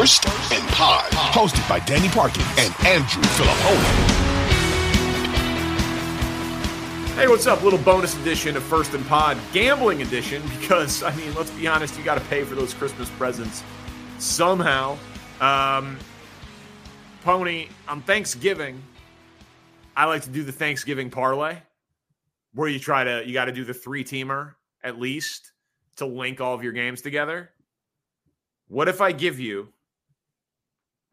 First and Pod, hosted by Danny Parkins and Andrew Fillipponi. Hey, what's up? Little bonus edition of First and Pod, gambling edition, because, I mean, let's be honest, you got to pay for those Christmas presents somehow. Um, Pony, on Thanksgiving, I like to do the Thanksgiving parlay where you try to, you got to do the three teamer at least to link all of your games together. What if I give you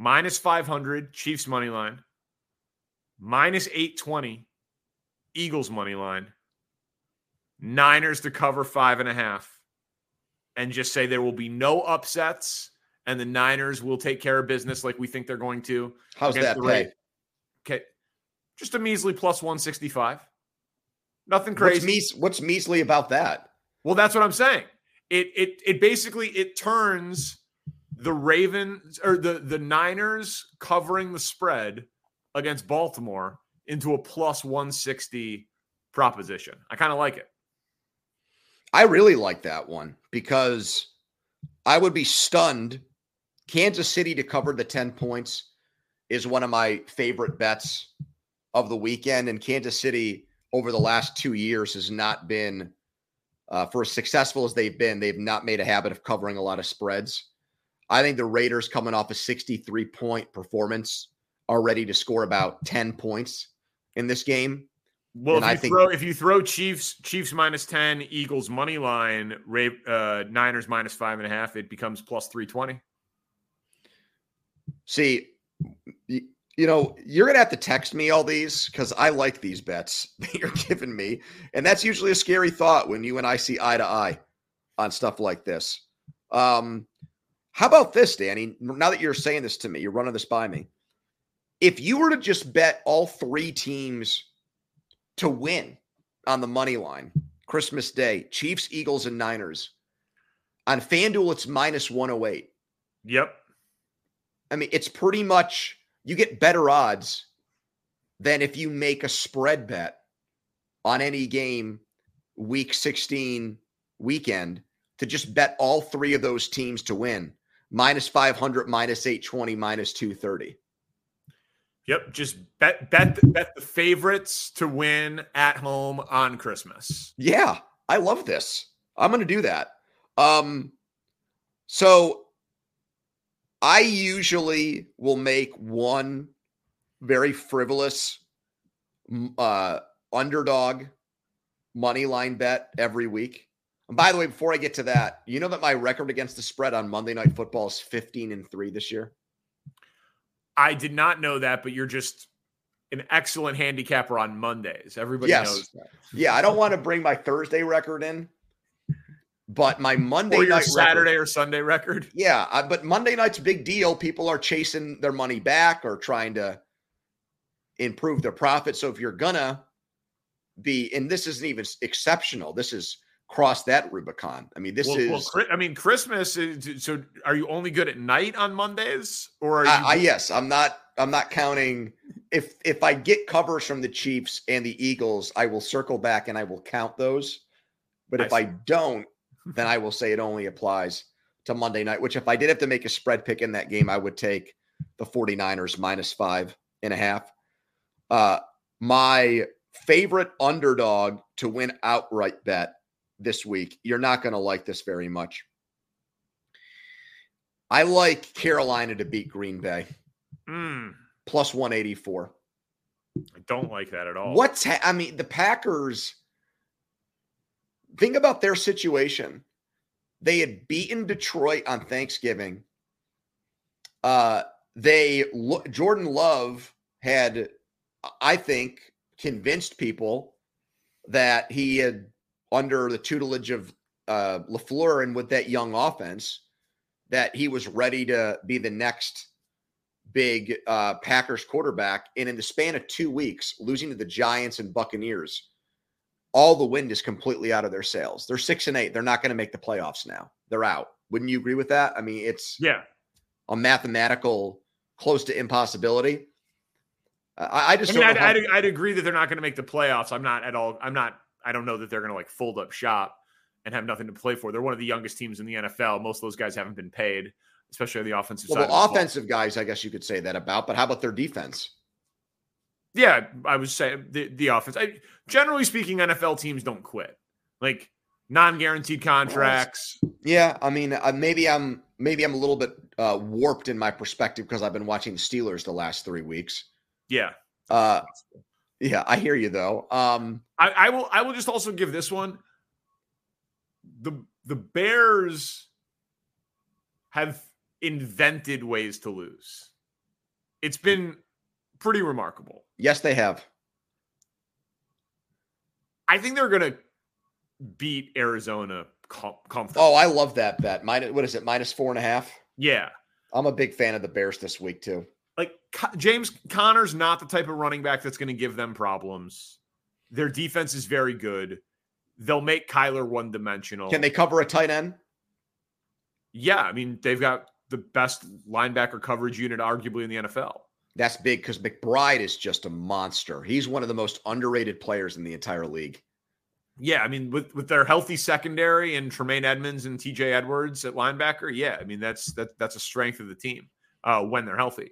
minus 500 Chiefs money line, minus 820 Eagles money line, Niners to cover five and a half, and just say there will be no upsets and the Niners will take care of business like we think they're going to. How's that pay? Ra- Okay. Just a measly plus 165. Nothing crazy. What's, meas- what's measly about that? Well, that's what I'm saying. It it it basically it turns the Ravens or the the Niners covering the spread against Baltimore into a plus 160 proposition. I kind of like it. I really like that one because I would be stunned. Kansas City to cover the 10 points is one of my favorite bets of the weekend. And Kansas City over the last two years has not been, uh, for as successful as they've been, they've not made a habit of covering a lot of spreads. I think the Raiders, coming off a 63 point performance, are ready to score about 10 points in this game. Well, And if I you think- throw if you throw Chiefs Chiefs minus 10, Eagles money line, uh, Niners minus five and a half, it becomes plus 320. See, y- you know, you're going to have to text me all these because I like these bets that you're giving me. And that's usually a scary thought when you and I see eye to eye on stuff like this. Um, how about this, Danny? Now that you're saying this to me, you're running this by me. If you were to just bet all three teams to win on the money line, Christmas Day, Chiefs, Eagles, and Niners, on FanDuel, it's minus 108. Yep. I mean, it's pretty much you get better odds than if you make a spread bet on any game week 16 weekend to just bet all three of those teams to win minus 500, minus 820, minus 230. Yep. Just bet bet bet the favorites to win at home on Christmas. Yeah, I love this. I'm going to do that. Um, so I usually will make one very frivolous uh, underdog money line bet every week. And by the way, before I get to that, you know that my record against the spread on Monday Night Football is 15 and 3 this year. I did not know that, but you're just an excellent handicapper on Mondays. Everybody Yes. knows that. Yeah, I don't want to bring my Thursday record in, but my Monday Or your night Saturday record, or Sunday record. yeah, I, but Monday night's a big deal. People are chasing their money back or trying to improve their profit. So if you're gonna be, and this isn't even exceptional, this is cross that Rubicon. I mean, this well, is well, I mean, Christmas. Is, so, are you only good at night on Mondays, or are you? I, I yes, I'm not. I'm not counting. If if I get covers from the Chiefs and the Eagles, I will circle back and I will count those. But I if I, don't, then I will say it only applies to Monday night. Which if I did have to make a spread pick in that game, I would take the 49ers minus five and a half. Uh, my favorite underdog to win outright bet this week. You're not going to like this very much. I like Carolina to beat Green Bay Mm, plus 184. I don't like that at all. What's ha- I mean, the Packers think about their situation. They had beaten Detroit on Thanksgiving. Uh they Jordan Love had I think convinced people that he had under the tutelage of uh LaFleur and with that young offense that he was ready to be the next big uh, Packers quarterback. And in the span of two weeks, losing to the Giants and Buccaneers, all the wind is completely out of their sails. They're six and eight. They're not going to make the playoffs now. They're out. Wouldn't you agree with that? I mean, it's Yeah, a mathematical close to impossibility. I, I just I mean, I'd, I'd, I'd agree that they're not going to make the playoffs. I'm not at all. I'm not. I don't know that they're going to like fold up shop and have nothing to play for. They're one of the youngest teams in the NFL. Most of those guys haven't been paid, especially on the offensive well, side. the of the ball. offensive guys, I guess you could say that about. But how about their defense? Yeah, I was saying the, the offense. I, generally speaking, NFL teams don't quit. Like non-guaranteed contracts. Yeah, I mean, uh, maybe I'm maybe I'm a little bit uh, warped in my perspective because I've been watching the Steelers the last three weeks. Yeah, Uh, yeah, I hear you though. Um, I, I will. I will just also give this one. The the Bears have invented ways to lose. It's been pretty remarkable. yes, they have. I think they're going to beat Arizona com- comfortably. Oh, I love that bet. Minus what is it? Minus four and a half. yeah. I'm a big fan of the Bears this week too. Like James Conner's not the type of running back that's going to give them problems. Their defense is very good. They'll make Kyler one dimensional. Can they cover a tight end? Yeah, I mean they've got the best linebacker coverage unit arguably in the NFL. That's big because McBride is just a monster. He's one of the most underrated players in the entire league. Yeah, I mean with with their healthy secondary and Tremaine Edmunds and TJ Edwards at linebacker, yeah, I mean that's that that's a strength of the team uh, when they're healthy.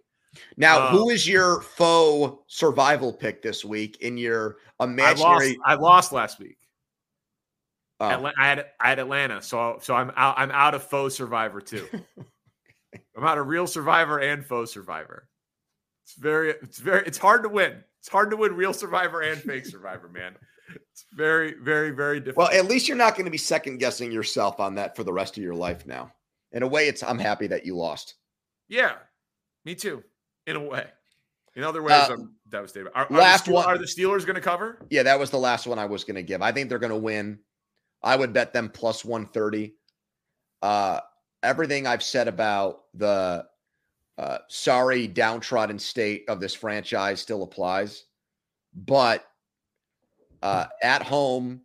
Now, Uh, who is your faux survival pick this week in your I lost. imaginary? I lost last week. Oh, Atla- I had I had Atlanta, so so I'm out. I'm out of faux survivor too. I'm out of real survivor and faux survivor. It's very it's very it's hard to win. It's hard to win real survivor and fake survivor, man. It's very very very difficult. well, at least you're not going to be second guessing yourself on that for the rest of your life now. In a way, it's I'm happy that you lost. yeah, me too. In a way, in other ways, Uh, I'm devastated. Are, are last the one- Are the Steelers going to cover? Yeah, that was the last one I was going to give. I think they're going to win. I would bet them plus 130. Uh, everything I've said about the uh, sorry downtrodden state of this franchise still applies. But uh, at home,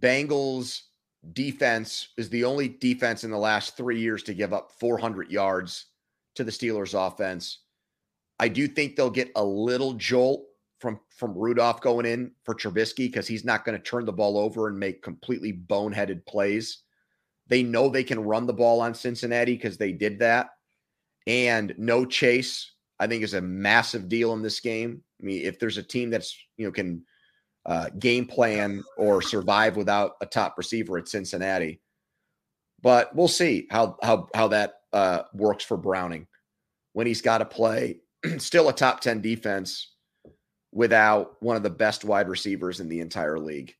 Bengals defense is the only defense in the last three years to give up 400 yards to the Steelers offense. I do think they'll get a little jolt from from Rudolph going in for Trubisky because he's not going to turn the ball over and make completely boneheaded plays. They know they can run the ball on Cincinnati because they did that. And no chase, I think, is a massive deal in this game. I mean, if there's a team that's you know can uh, game plan or survive without a top receiver at Cincinnati, but we'll see how how how that uh, works for Browning when he's got to play still a top 10 defense without one of the best wide receivers in the entire league.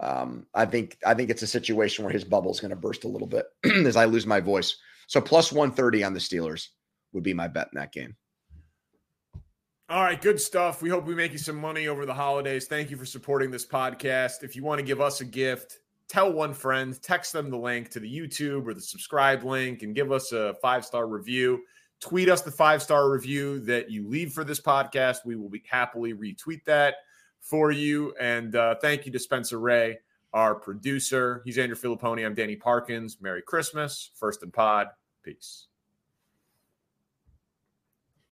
Um, I think I think it's a situation where his bubble is going to burst a little bit as I lose my voice. So plus 130 on the Steelers. would be my bet in that game. All right, good stuff. We hope we make you some money over the holidays. Thank you for supporting this podcast. If you want to give us a gift, tell one friend, text them the link to the YouTube or the subscribe link, and give us a five star review. Tweet us the five star review that you leave for this podcast. We will be happily retweet that for you. And uh, thank you to Spencer Ray, our producer. He's Andrew Fillipponi. I'm Danny Parkins. Merry Christmas. First and Pod. Peace.